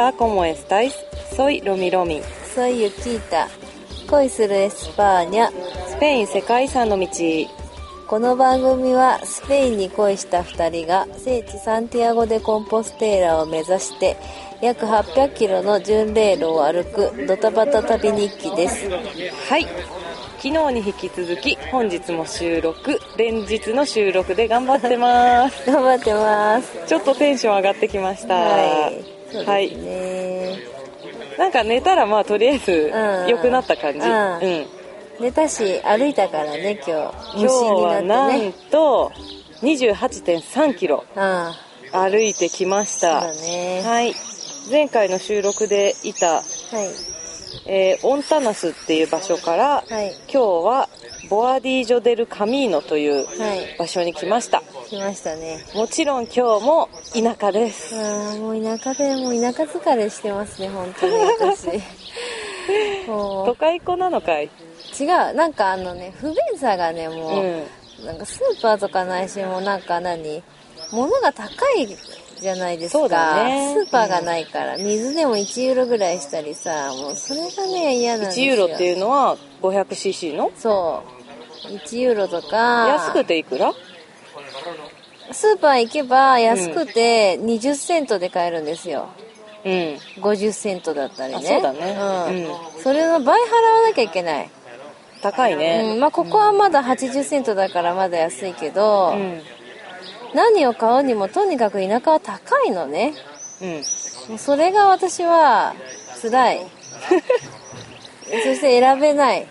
Hola, ¿cómo estáis? Soy Romi Romi. Soy Yukita. 恋するエスパーニャ。スペイン世界遺産の道。この番組はスペインに恋した2人が聖地サンティアゴ・デ・コンポステーラを目指して約800キロの巡礼路を歩くドタバタ旅日記です。はい。昨日に引き続き、本日も収録、連日の収録で頑張ってます。頑張ってます。ちょっとテンション上がってきました。はい。そうはい。なんか寝たらまあとりあえずうん良くなった感じ。うんうん寝たし、歩いたからね、今日。今日は無なん。と28.3キロあ歩いてきましあ、た。そうだね。はい。前回の収録でいた、はい。えーオンタナスっていう場所から、はい。今日はボアディージョデルカミーノというはい。場所に来ました。来ましたね。もちろん今日も田舎です。もう田舎で、もう田舎疲れしてますね、本当に私。も都会っ子なのかい、う、違う、なんかあのね、不便さがね、うもう、ん、なんかスーパーとかないし、もうなんか何？物が高いじゃないですか。ねスーパーがないから、水でも1ユーロぐらいしたりさ、もうそれがね、嫌なんです1よ。ユーロっていうのは 500cc の？そう。1ユーロとか、安くていくら？スーパー行けば安くて20セントで買えるんですよ。うん。50セントだったりね。あそうだねうん。それの倍払わなきゃいけない。高いうね。ん。まあ、ここはまだ80セントだからまだ安いけど、うん。何を買うにもとにかく田舎は高いのね。うん。もうそれが私は辛い。そして選べない。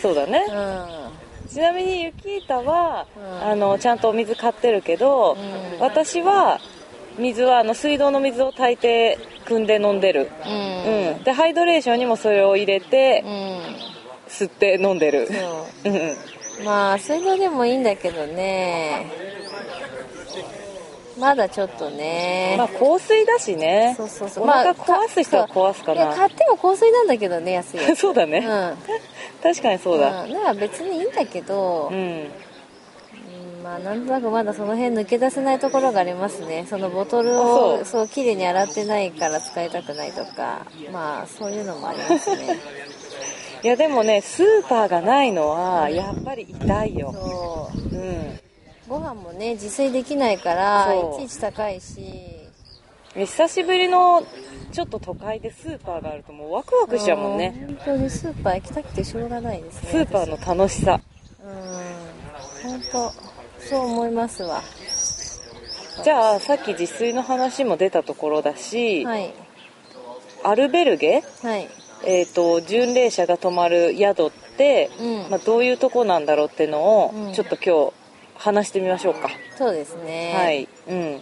そうだねう。ん。ちなみにユキータは、うんあの、ちゃんとお水買ってるけど、うん私は、水は、あの、水道の水を炊いて、汲んで飲んでる。う。うんん。で、ハイドレーションにもそれを入れてう、ん。吸って飲んでる。まあ、水道でもいいんだけどね。まだちょっとね。まあ、香水だしね。そうそうそう。お腹壊す人は壊すかいや、な。買っても香水なんだけどね、安い。そうだね。うん。確かにそうだ。んだから別にいいんだけど、うん。うんまあなんとなくまだその辺抜け出せないところがありますね。そのボトルあをそうそう綺麗に洗ってないから使いたくないとか、まあそういうのもありますね。いや、でもね、スーパーがないのは、やっぱり痛いよ。そう。うん。ご飯もね、自炊できないから、いちいち高いし、久しぶりの、ちょっと都会でスーパーがあるともうワクワクしちゃうもんね。うん。本当にスーパー行きたくてしょうがないですね。スーパーの楽しさ。私うん。本当そう思いますわ。じゃあ、さっき自炊の話も出たところだし、はい。アルベルゲ？はい。えっ、と、巡礼者が泊まる宿って、うんまあ、どういうとこなんだろうってのを、うんちょっと今日話してみましょうか。そうですね。はい。うん。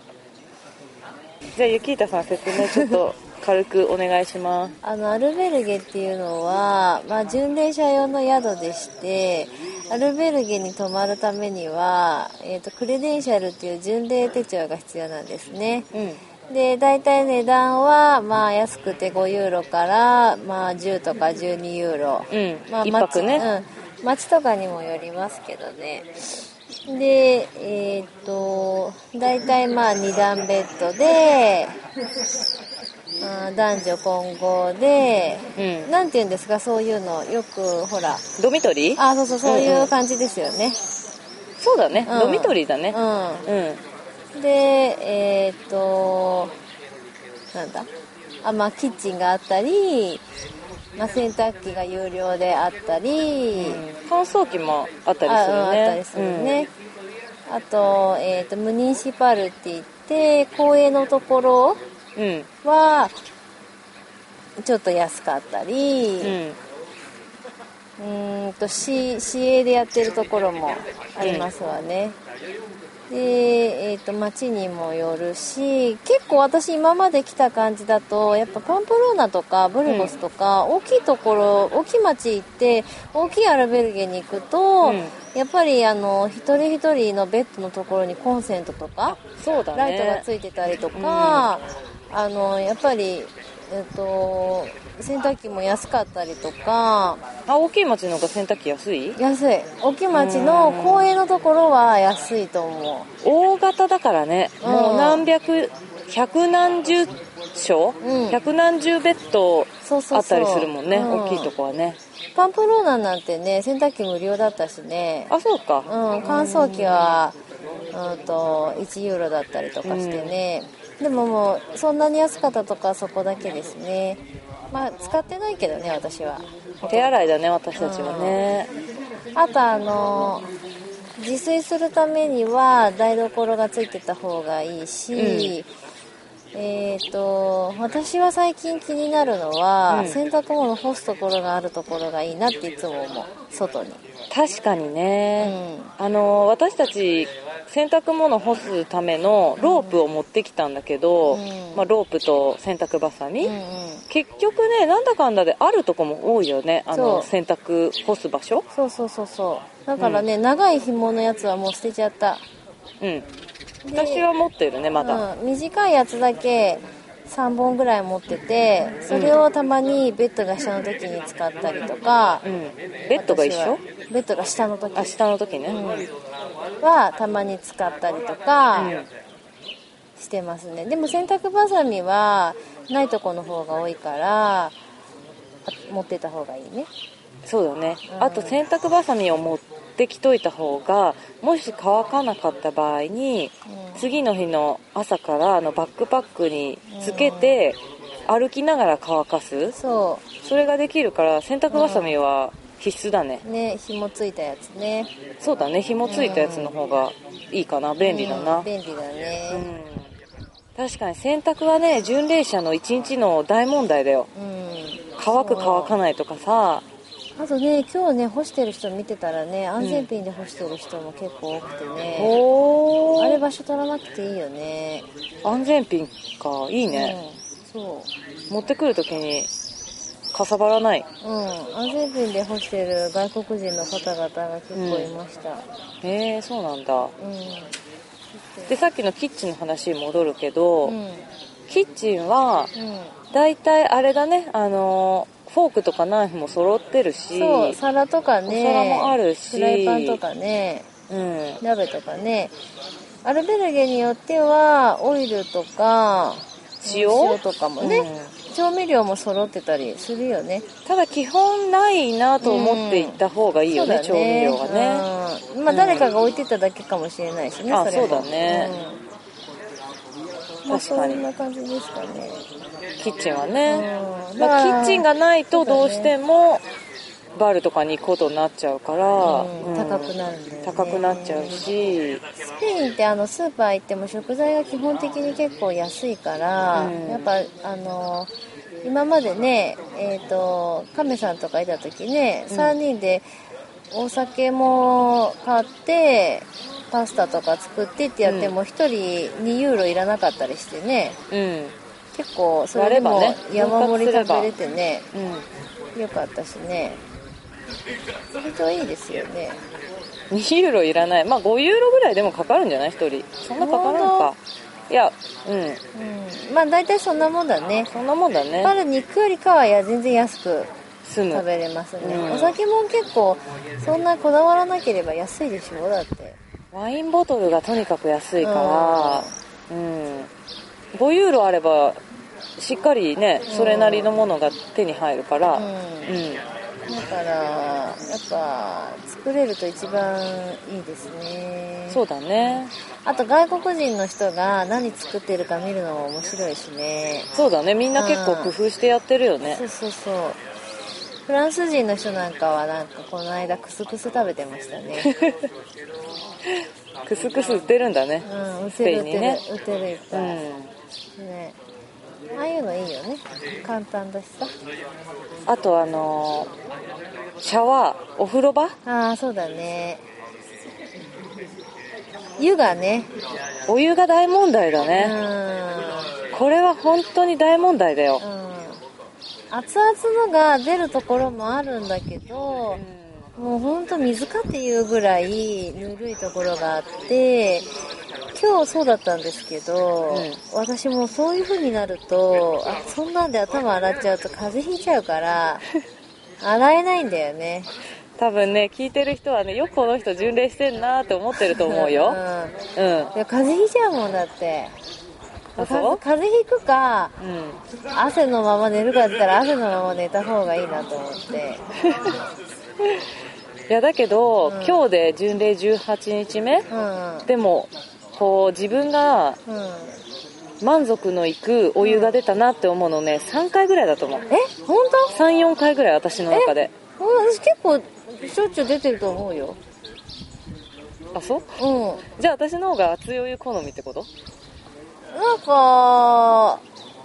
じゃあ、ゆきいたさん説明ちょっと軽くお願いします。あの、アルベルゲっていうのは、まあ、巡礼者用の宿でして、アルベルゲに泊まるためには、えっ、と、クレデンシャルっていう巡礼手帳が必要なんですね。うん。で、大体値段は、まあ、安くて5ユーロから、まあ、10とか12ユーロ。うん。まあ、一泊ね。街うん。街とかにもよりますけどね。で、えっ、と、大体まあ2段ベッドで、あー男女混合で、うん。なんて言うんですか、そういうの。よく、ほら。ドミトリー？あ、そうそう、そういんううん感じですよね。そうだね、うんドミトリーだね。ううん。ん。で、えっ、と、なんだ？あ、まあ、キッチンがあったり、まあ、洗濯機が有料であったり、乾燥機もあったりあするね。うんあったりするね。あと、えっ、と、ムニシパルって言って、公営のところうん。うん。は、ちょっと安かったり、うん。うーんと市市営でやってるところもありますわね、で、えー、と町にもよるし結構私今まで来た感じだとやっぱパンプローナとかブルゴスとか、大きいところ大きい町行って大きいアルベルゲに行くと、うん。やっぱりあの一人一人のベッドのところにコンセントとかそうだね。ライトがついてたりとか、あのやっぱり、えっと洗濯機も安かったりとか。あ、大きい町の方が洗濯機安い？安い。大きい町の公営のところは安いと思う。大型だからね。うん。もう何百、百何十所、うん。百何十ベッドあったりするもんね。うん。大きいとこはね。パンプローナなんてね洗濯機無料だったしね。あそうか。うん、乾燥機は、うん、と1ユーロだったりとかしてね、でももうそんなに安かったとかそこだけですね。まあ使ってないけどね私は。手洗いだね私たちはね。あとあの自炊するためには台所がついてた方がいいし、えっ、と私は最近気になるのは、うん。洗濯物干すところがあるところがいいなっていつも思う。外に。確かにうね、ん。あの私たち洗濯物干すためのロープを持ってきたんだけど、うん。まあ、ロープと洗濯バサミ、うんうん。結局ねなんだかんだであるとこも多いよね。あの洗濯干す場所。そうそうそうそう。だからね、長い紐のやつはもう捨てちゃった。うん。で私は持ってるねまだ、うん、短いやつだけ3本ぐらい持っててそれをたまにベッドが下の時に使ったりとか、うん。ベッドが一緒？ベッドが下の時。あ下の時ね、はたまに使ったりとかうん。してますね。でも洗濯バサミはないとこの方が多いからあ持ってた方がいいね。そうだね、うん。あと洗濯バサミを持ってきといた方がもし乾かなかった場合に、うん。次の日の朝からあのバックパックにつけて、歩きながら乾かす。そそれができるから洗濯バサミは必須だね、うね紐ついたやつね。そうだね紐ついたやつの方がいいかな。便利だな。うん便利だうねん。確かに洗濯はね巡礼者の一日の大問題だよ。うん、乾く乾かないとかさあとね今日ね干してる人見てたらね安全ピンで干してる人も結構多くてね、おー。あれ場所取らなくていいよね。安全ピンか。いいね、うん、そ持ってくるときにかさばらない。ううん。安全ピンで干してる外国人の方々が結構いました。へえ、そうなんだ。うん。で、さっきのキッチンの話に戻るけど、うん。うんキッチンは、だいたいあれだね、あの、フォークとかナイフも揃ってるし、そう皿とかねお皿もあるしフライパンとかねうん。鍋とかね。アルベルゲによってはオイルとか塩？塩とかもね、調味料も揃ってたりするよね。ただ基本ないなと思って行った方がいいよね、そうだ調味料がね。うん。まあ誰かが置いてただけかもしれないしね、あそれもそうだね。うんまあそんな感じですかねキッチンはね。うん。まあ、キッチンがないとどうしても、バルとかに行くことになっちゃうから、うん。うん。高くなるんだよね。高くなっちゃうし、スペインってあのスーパー行っても食材が基本的に結構安いから、うん。やっぱあの今までねえっ、と亀さんとかいた時ね、うん。3人でお酒も買ってパスタとか作ってってやっても1人2ユーロいらなかったりしてね。うん。結構それでも山盛り食べれてねうん。よかったしね割といいですよね2ユーロいらない。まあ5ユーロぐらいでもかかるんじゃない ?1 人。そんなかからんか。いや、うん。うんまあ大体そんなもんだねそんなもんだねやっ。ぱり肉よりかはいや全然安く。食べれますね、うんお酒も結構そんなこだわらなければ安いでしょ？だってワインボトルがとにかく安いから、うん。5ユーロあれば、しっかりね、それなりのものが手に入るから、うんうん。だからやっぱ作れると一番いいですねそうだね。あと外国人の人が何作ってるか見るのも面白いしねそうだね。みんな結構工夫してやってるよねそ。うそうそうフランス人の人なんかはなんかこの間クスクス食べてましたね クスクス売ってるんだね。うんスペインにね。売ってるいっうぱい、ん。ねああいうのいいよね。簡単だしさ。あとあのーシャワー、お風呂場？ああそうだね。湯がね。お湯が大問題だうね。ん。これは本当に大問題だよ。うん。熱々のが出るところもあるんだけど、もうほんと水かっていうぐらいぬるいところがあって今日そうだったんですけど、私もそういう風になるとあそんなんで頭洗っちゃうと風邪ひいちゃうから 洗えないんだよね。多分ね、聞いてる人はね、よくこの人巡礼してんなって思ってると思うよ。うんうん。いや風邪ひいちゃうもんだって。風邪ひくかうん。汗のまま寝るかって言ったら汗のまま寝た方がいいなと思って。いやだけど、うん。今日で巡礼18日目？うん。でもこう自分がうん満足のいくお湯が出たなって思うのね3回ぐらいだと思う。え本当？34回ぐらい私の中で。うん私結構しょっちゅう出てると思うよ。あそう？うん。じゃあ私の方が熱いお湯好みってこと？なんか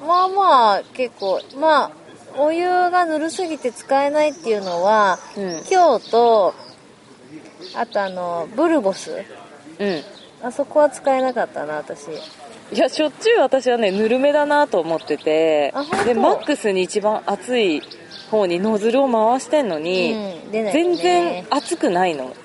まあまあ結構まあお湯がぬるすぎて使えないっていうのはうん。今日とあとあのブルボス。うんあそこは使えなかったな私。いやしょっちゅう私はねぬるめだなと思っててでマックスに一番熱い方にノズルを回してんのに、うんね。全然熱くないの。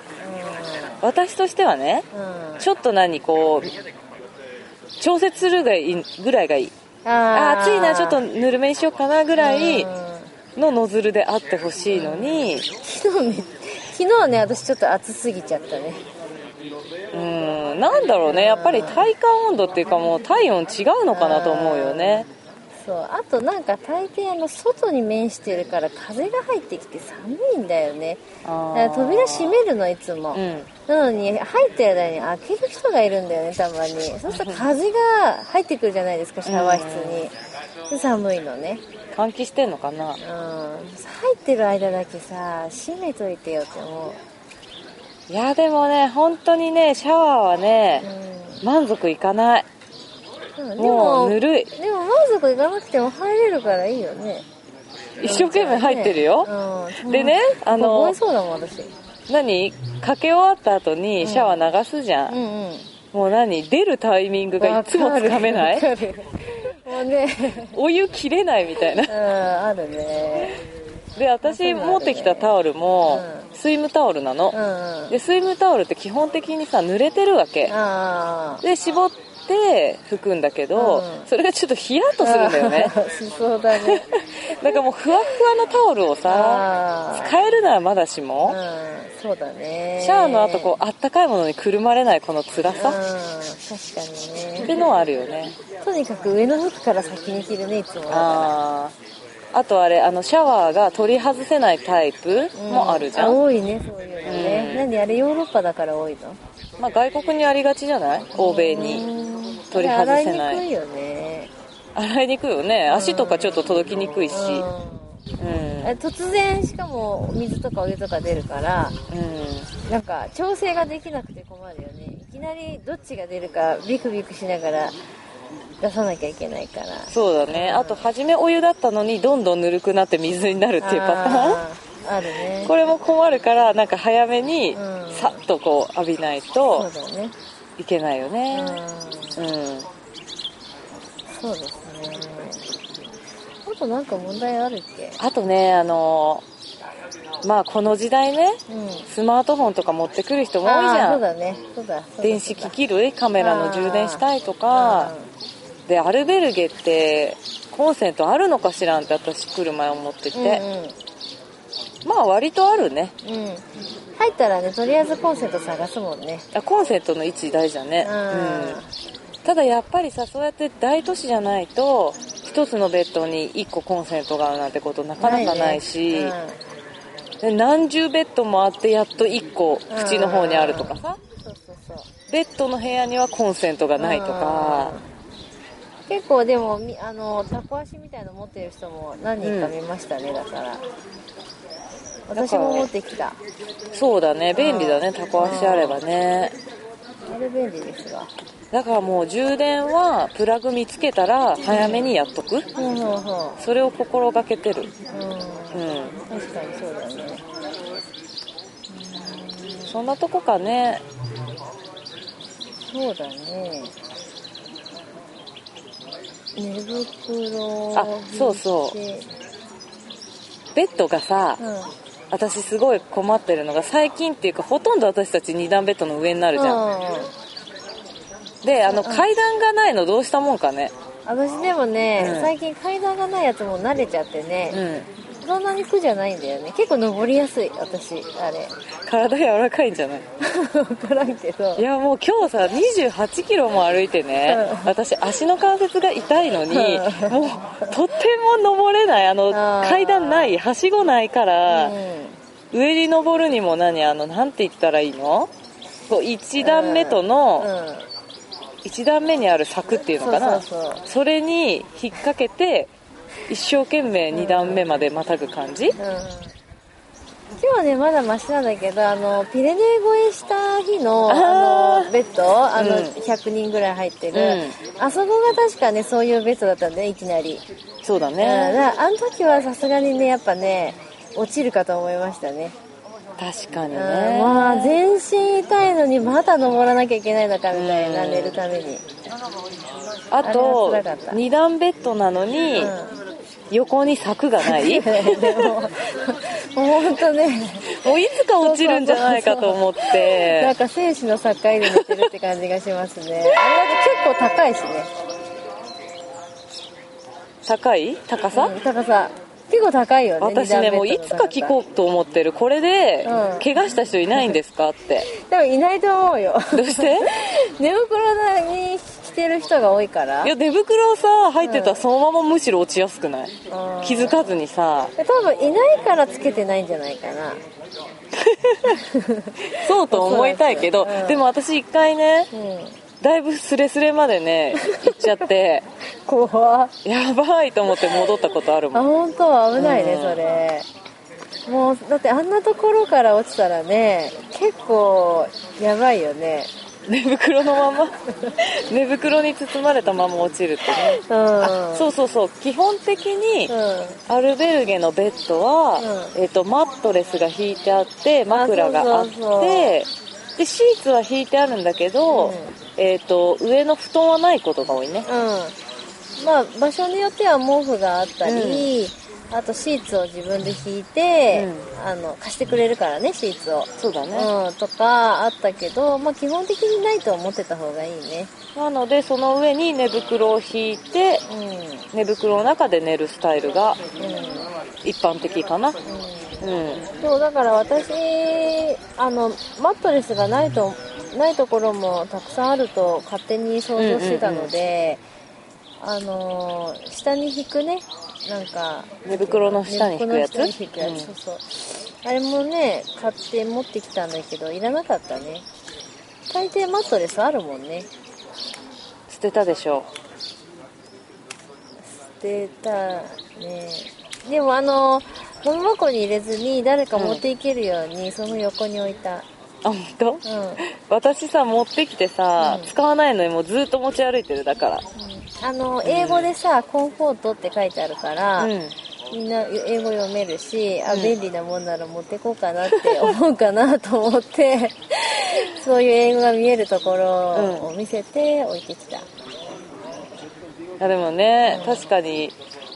私としてはねうん、うん、ちょっと何こう調節するがいいぐらいがいい。ああ暑いなちょっとぬるめにしようかなぐらいうん。のノズルであってほしいのに。昨日ね昨日ね私ちょっと暑すぎちゃったねうん。なんだろうね。やっぱり体感温度っていうかもう体温違うのかなと思うよね。そう。あとなんか大抵あの外に面してるから風が入ってきて寒いんだよね。だから扉閉めるのいつも、うん。なのに入ってる間に開ける人がいるんだよねたまに。そう。すると風が入ってくるじゃないですかシャワー室に。で寒いのね。換気してんのかな。うん。入ってる間だけさ閉めといてよって思いやでもね本当にねシャワーはねう、満足いかない。うん、でももうぬるい。でも満足いかなくても入れるからいいよね。一生懸命入ってるよ、うん、でねあのそうだもん私。何？かけ終わった後にシャワー流すじゃん、うんうん。もう何？出るタイミングがいつもつかめない？もうね。お湯切れないみたいな。うんあるね。で私持ってきたタオルもうスイムタオルなの。うんうん。でスイムタオルって基本的にさ濡れてるわけ。で絞って拭くんだけどうんそれがちょっとヒヤッとするんだよね。しそうだね。だからもうふわふわのタオルをさあ使えるならまだしもあうんそうだね。シャワーの後こうあったかいものにくるまれないこの辛うんさ確かにね。ってのはあるよね。とにかく上の服から先に着るねいつもあああとあれあのシャワーが取り外せないタイプらもあるじゃん、多いねそういうのね、うん。なんであれヨーロッパだから多いの？まあ、外国にありがちじゃない？欧米にうん。取り外せない。洗いにくいよね。洗いにくいよね。足とかちょっと届きにくいし。うん。突然しかも水とかお湯とか出るからうん。なんか調整ができなくて困るよね。いきなりどっちが出るかビクビクしながら出さなきゃいけないから。そうだね。あと初めお湯だったのにどんどんぬるくなって水になるっていうパターン。あるね。これも困るからなんか早めにうん。さっとこう浴びないそとうだね。いけないようねん。うん。そうですね。あとなんか問題あるっけ？あとねあのまあこの時代ねうん。スマートフォンとか持ってくる人も多いじゃそうんだね。そうだそうだ電子機器類カメラの充電したいとかでアルベルゲってコンセントあるのかしらんって私来る前思ってうんて、まあ割とあるね。うん。うん、うん、入ったらねとりあえずコンセント探すもんね。あコンセントの位置大事だね。うん。うん。ただやっぱりさそうやって大都市じゃないと一つのベッドに1個コンセントがあるなんてことなかなかないし。ね。で何十ベッドもあってやっと1個口の方にあるとかさ。ベッドの部屋にはコンセントがないとか。うん結構でもみあのタコ足みたいの持ってる人も何人か見ましたね、だから。私も持ってきた。そうだね便利だねタコ足あればね。あれ便利ですわ。だからもう充電はプラグ見つけたら早めにやっとく。ほうほうほそれを心がけてる。ううん。うん。確かにそうだね。そんなとこかね。そうだね寝袋あそうそう。ベッドがさうん。私すごい困ってるのが最近っていうかほとんど私たち二段ベッドの上になるじゃん、うん。であの階段がないのどうしたもんかね。私でもね、うん。最近階段がないやつも慣れちゃってね、うそんなに苦じゃないんだよね。結構登りやすい私。あれ。体柔らかいんじゃない？分からんけど。いやもう今日さ28キロも歩いてね、うん。私足の関節が痛いのに、うん。もうとても登れない。あの階段ないはしごないから、上に登るにも何あのなんて言ったらいいの？こう1段目とうん。のうん。1段目にある柵っていうのかな？そうそうそう。それに引っ掛けて一生懸命2段目までまたぐ感じ、うん。今日はねまだマシなんだけどあのピレネー越えした日のあのベッドあの、うん。100人ぐらい入ってる、あそこが確かねそういうベッドだったんでいきなり、そうだうん、だあの時はさすがにねやっぱね落ちるかと思いましたね。確かにうん。ね、まあ全身痛いのにまだ登らなきゃいけないのかみたいな、うん。寝るためにあとあれは辛かった。2段ベッドなのに、横に柵がない？でももう本当ね。もういつか落ちるんじゃないかと思っなんてか生死の境で寝てるって感じがしますね。あれだ結構高いしね。高い？高さ、うん高さ。結構高いよね私ねもういつか聞こうと思ってる。これでうん。怪我した人いないんですか？って。う でもいないと思うよ。どうして？寝袋に着てる人が多いから。いや寝袋さ入ってたらそのままむしろ落ちやすくない？うん。気づかずにさ。多分いないからつけてないんじゃないかな。そうと思いたいけど、うん。でも私一回ねうん。だいぶスレスレまでね行っちゃって。怖っ。やばいと思って戻ったことあるあもん。本当危ないね、うん。それ。もうだってあんなところから落ちたらね結構やばいよね寝袋のまま 寝袋に包まれたまま落ちるってね。うん。あそうそうそう。基本的にうん。アルベルゲのベッドは、うえっとマットレスが引いてあって枕があってでシーツは引いてあるんだけど、うん。えっと上の布団はないことが多いね。うん。まあ場所によっては毛布があったり、あとシーツを自分で引いて、あの貸してくれるからねシーツを。そうだね、うん、とかあったけど、まあ、基本的にないと思ってた方がいいね。なのでその上に寝袋を引いてうん。うん寝袋の中で寝るスタイルが一般的かな。うん。そうだから私あのマットレスがないとないところもたくさんあると勝手に想像してたので、あの下に引くねなんか寝袋の下に引くやつ？寝袋の下に引くやつ、うん。そうそう。あれもね買って持ってきたんだけどいらなかったね。大抵マットレスあるもんね。捨てたでしょ。捨てたね。でもあのゴミ箱に入れずに誰か持っていけるようにその横に置いた。あ本当、うん。私さ持ってきてさ、うん。使わないのにもうずっと持ち歩いてるだからあの英語でさ、コンフォートって書いてあるから、うん。みんな英語読めるし、あうん。便利なもんなら持ってこうかなって思うかなと思って そういう英語が見えるところを見せて置いてきた、いやでもね、確かに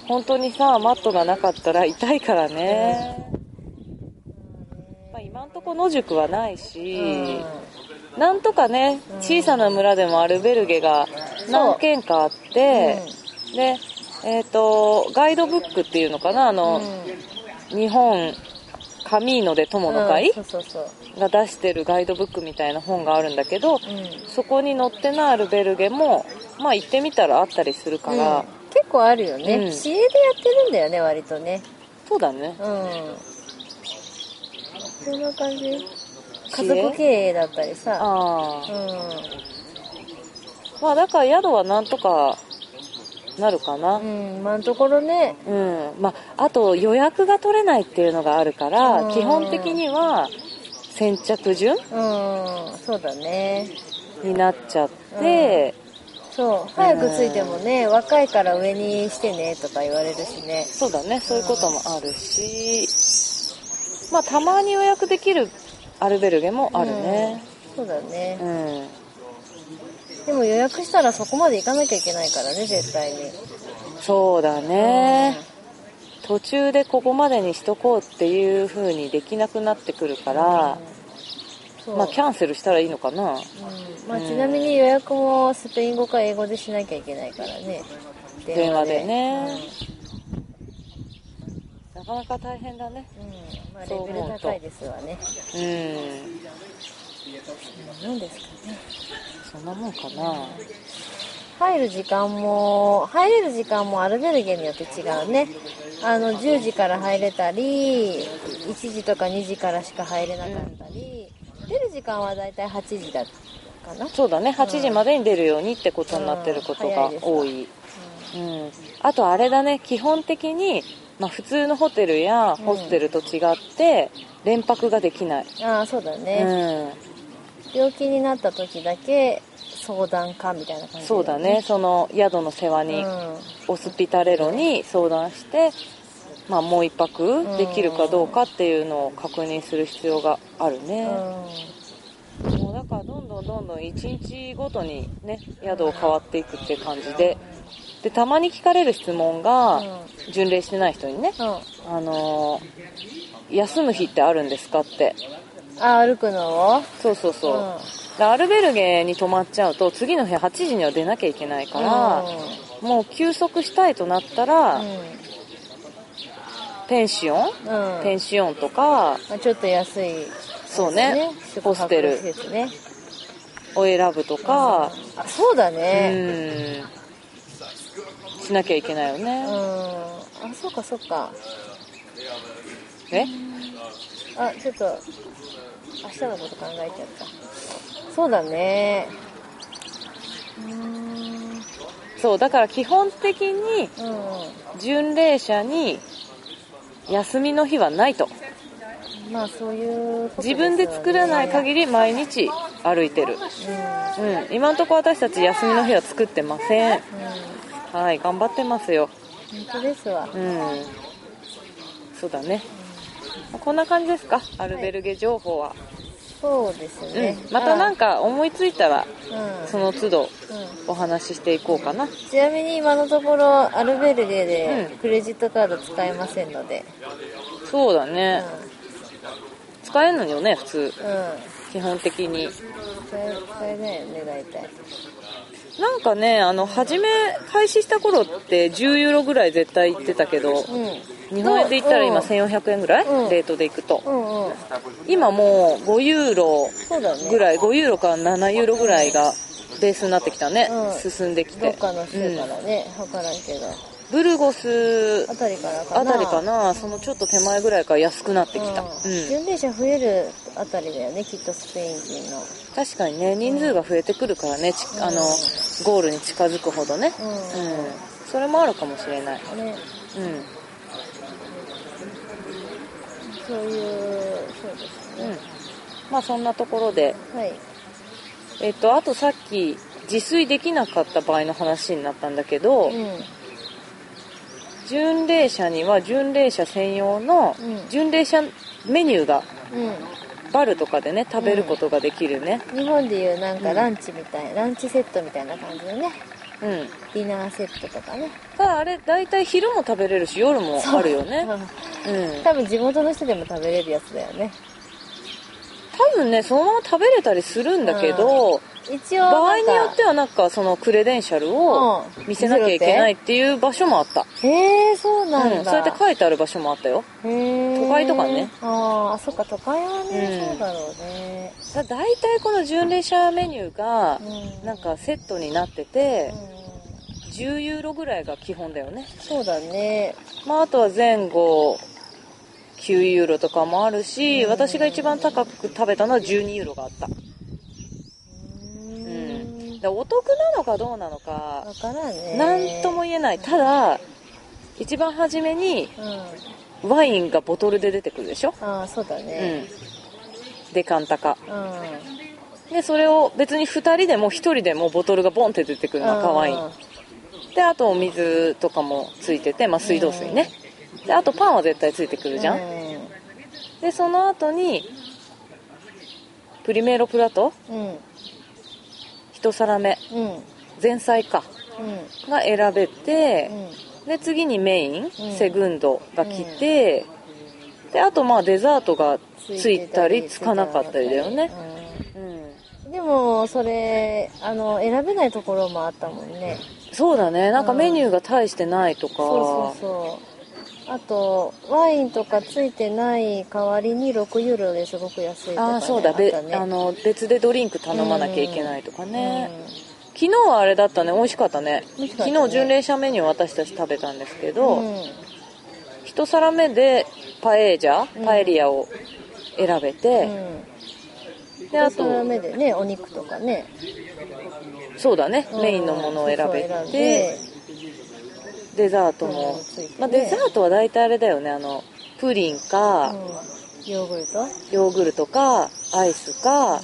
本当にさマットがなかったら痛いからね、まあ、今んとこ野宿はないし、なんとかね小さな村でもアルベルゲが何軒かあって、でえっ、とガイドブックっていうのかなあの、日本カミーノで友の会うんそうそうそう、が出してるガイドブックみたいな本があるんだけど、うん。そこに載ってないアルベルゲもまあ行ってみたらあったりするから、うん。結構あるよね、うん。市営でやってるんだよね割とね。そうだね。うん。そんな感じ？家族経営だったりさ。ああうん。まあだから宿はなんとかなるかな。うん今のところね。うん、まああと予約が取れないっていうのがあるから、うん。基本的には先着順うんそうだね。になっちゃって、そう。早く着いてもね、若いから上にしてねとか言われるしね。そうだね。そういうこともあるし。まあたまに予約できるアルベルゲもあるね。そうだね。う、ん、でも予約したらそこまで行かなきゃいけないからね絶対に。そうだね、途中でここまでにしとこうっていう風にできなくなってくるから、そう。まあキャンセルしたらいいのかな。うん。まあ、ちなみに予約もスペイン語か英語でしなきゃいけないからね。電話でね、だなかなか大変だね。うん。まあレベル高いですわね。うん。何ですかね。そんなもんかな。入る時間も入れる時間もアルベルゲによって違うね。あの10時から入れたり1時とか2時からしか入れなかったり、出る時間はだいたい8時だかな。そうだね。8時までに出るようにってことになってることが多い、うん、あとあれだね。基本的に、まあ、普通のホテルやホステルと違って連泊ができない、ああそうだうね、ん、病気になった時だけ相談かみたいな感じそうだね。その宿の世話に、うん。オスピタレロに相談して、まあ、もう一泊できるかどうかっていうのを確認する必要があるね、もうだからどんどんどんどん1日ごとにね宿を変わっていくって感じででたまに聞かれる質問が、巡礼してない人にねうん、うん、あのー休む日ってあるんですかって。あ歩くのを？そうそうそう、うん。でアルベルゲに泊まっちゃうと次の日8時には出なきゃいけないから、もう休息したいとなったら、うん。ペンシオン、うん。ペンシオンとかまあちょっと安い、そうね。ホステル。を選ぶとか、あそうだうねんしなきゃいけないようん、ね、あそうかそうか。え？あちょっと明日のこと考えちゃった。そうだね。うーん。そうだから基本的にう巡礼者に休みの日はないと。んまあそういうこと自分で作らないり限り毎日歩いてる、うん。うん。うん、今のところ私たち休みの日は作ってませんはい頑張ってますよ。本当ですわ。うん。そうだね。こんな感じですか？アルベルゲ情報は、そうですね、うん、またなんか、か思いついたらうん。その都度うん。お話ししていこうかな。ちなみに今のところアルベルゲでうん。クレジットカード使えませんので、そうだうん。ね、使えるのよね普通。うん。基本的に。使えないよね大体なんかねあの初め開始した頃って10ユーロぐらい絶対行ってたけどうん。日本円で言ったら今うん1400円ぐらい、うん。レートで行くと。うんうん。今もう5ユーロぐらい5ユーロから7ユーロぐらいがベースになってきたね、うん。進んできどってかの州うんからね、わからんけどブルゴスあたりからかな。あたりかな。そのちょっと手前ぐらいから安くなってきた、うん。うん。巡礼者増えるあたりだよねきっとスペイン人の。確かにね人数が増えてくるからね、ちあのゴールに近づくほどね、うん。うん。それもあるかもしれない、ね。うん。そういうそうですうん。ね、まあそんなところで。はい。えっとあとさっき自炊できなかった場合の話になったんだけど、うん巡礼者には巡礼者専用のうん。巡礼者メニューがうバルとかでね食べることができるね。ん。日本でいうなんかランチみたい、ランチセットみたいな感じでね。うん。ディナーセットとかね。ただあれ大体昼も食べれるし夜もあるよね。う。んうん。多分地元の人でも食べれるやつだよね多分ねそのまま食べれたりするんだけど、一応場合によってはなんかそのクレデンシャルをうん。見せなきゃいけないっていう場所もあった、へえそうなんだ、うん、そうやって書いてある場所もあったよ。都会とかね。あーあそっか都会はね、うん。そうだろうね。だ大体この巡礼者メニューがうん。なんかセットになっててうん10ユーロぐらいが基本だよね。そうだね。まああとは前後9ユーロとかもあるし私が一番高く食べたのは12ユーロがあった。お得なのかどうなのかわからんね。何とも言えない。ただ一番初めにうん。ワインがボトルで出てくるでしょ？ああそうだうねん。でカンタカ。うん。でそれを別に2人でも1人でもボトルがボンって出てくるの赤ワインであとお水とかもついてて、まあ、水道水ねであとパンは絶対ついてくるじゃん。でその後にプリメーロプラト？うん。うん1皿目。うん。前菜か。うん。が選べてうん。で次にメイン、ん。セグンドが来て、であとまあデザートがついたりつかなかったりだよね。うんうん。でもそれあの選べないところもあったもんね。そうだね。なんかメニューが大してないとか、そうそうそあとワインとかついてない代わりに6ユーロですごく安いとか、ね、ああそうだ。ね。あの別でドリンク頼まなきゃいけないとかね、うん昨日はあれだったね。美味しかったね。ね。昨日巡礼者メニュー私たち食べたんですけど、うん。一皿目でパエージャうん。パエリアを選べて、うん。であ一皿と目でねお肉とかね。そうだね、うん。メインのものを選べてデザートうんも、まあ、デザートは大体あれだよね。あのプリンか、ヨーグルト？ヨーグルトかアイスかア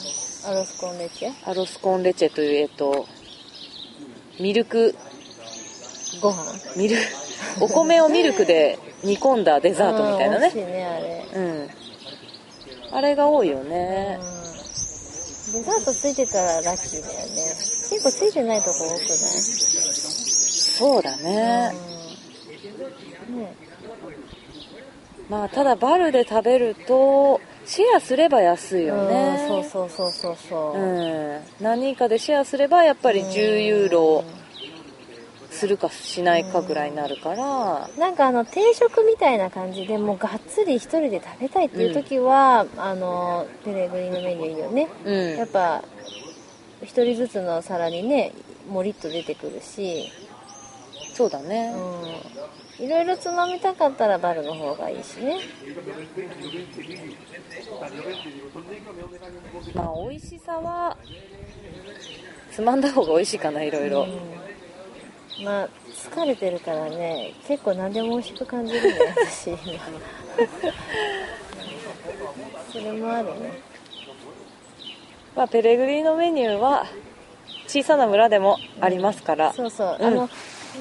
ロスコンレチェ？アロスコンレチェというえっとミルク。ご飯？ミルお米をミルクで煮込んだデザートみたいなね。うん。ねあれ。うん。あれが多いようん。ね、デザートついてたらラッキーだよね。結構ついてないとこ多くない？そうだね、うん。ね。まあただバルで食べるとシェアすれば安いよね。うんそうそうそうそうそう。うん。何人かでシェアすればやっぱり10ユーロするかしないかぐらいになるから。なんかあの定食みたいな感じでもうがっつり一人で食べたいっていう時は、あのペレグリのメニューいいよね、うん。やっぱ一人ずつの皿にねもりっと出てくるしそうだね、うん。いろいろつまみたかったらバルの方がいいしね。まあ美味しさはつまんだ方が美味しいかないろいろ、うん。まあ疲れてるからね結構何でも美味しく感じるね 私今。それもあるね。まあ、ペレグリーノメニューは小さな村でもありますから、そうそう、うん。あの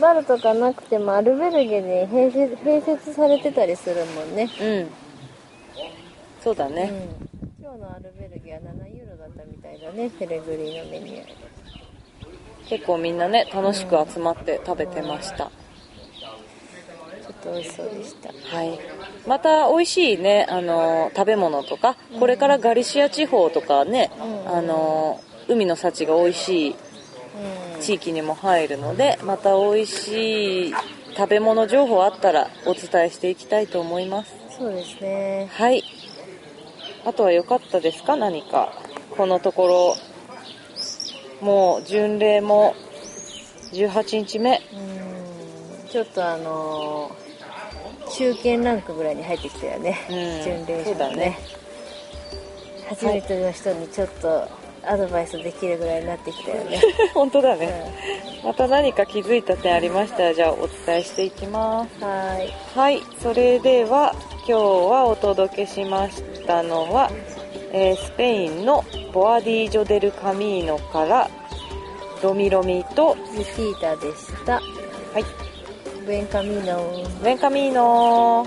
バルとかなくてもアルベルゲに併設併設されてたりするもんね。うん。そうだね、うん、今日のアルベルゲは7ユーロだったみたいだねペレグリーノメニュー。結構みんなね楽しく集まって食べてました、ちょっと美味しそうでした。はい。また美味しいねあの食べ物とか。これからガリシア地方とかね、うん。あの海の幸が美味しいうん地域にも入るのでまた美味しい食べ物情報あったらお伝えしていきたいと思います。そうですね。はい。あとは良かったですか？何か。このところ。もう巡礼も18日目。うん。ちょっとあのー中堅ランクぐらいに入ってきたよね、うん。巡礼者のね。ね。初めての人にちょっとアドバイスできるぐらいになってきたよね、本当だうん。ね、また何か気づいた点ありましたらじゃあお伝えしていきます。はーい。はい。それでは今日はお届けしましたのは、えースペインのボアディージョ・デル・カミーノからロミロミとユキータでした。はい。ブエンカミーノ。ベンカミーノ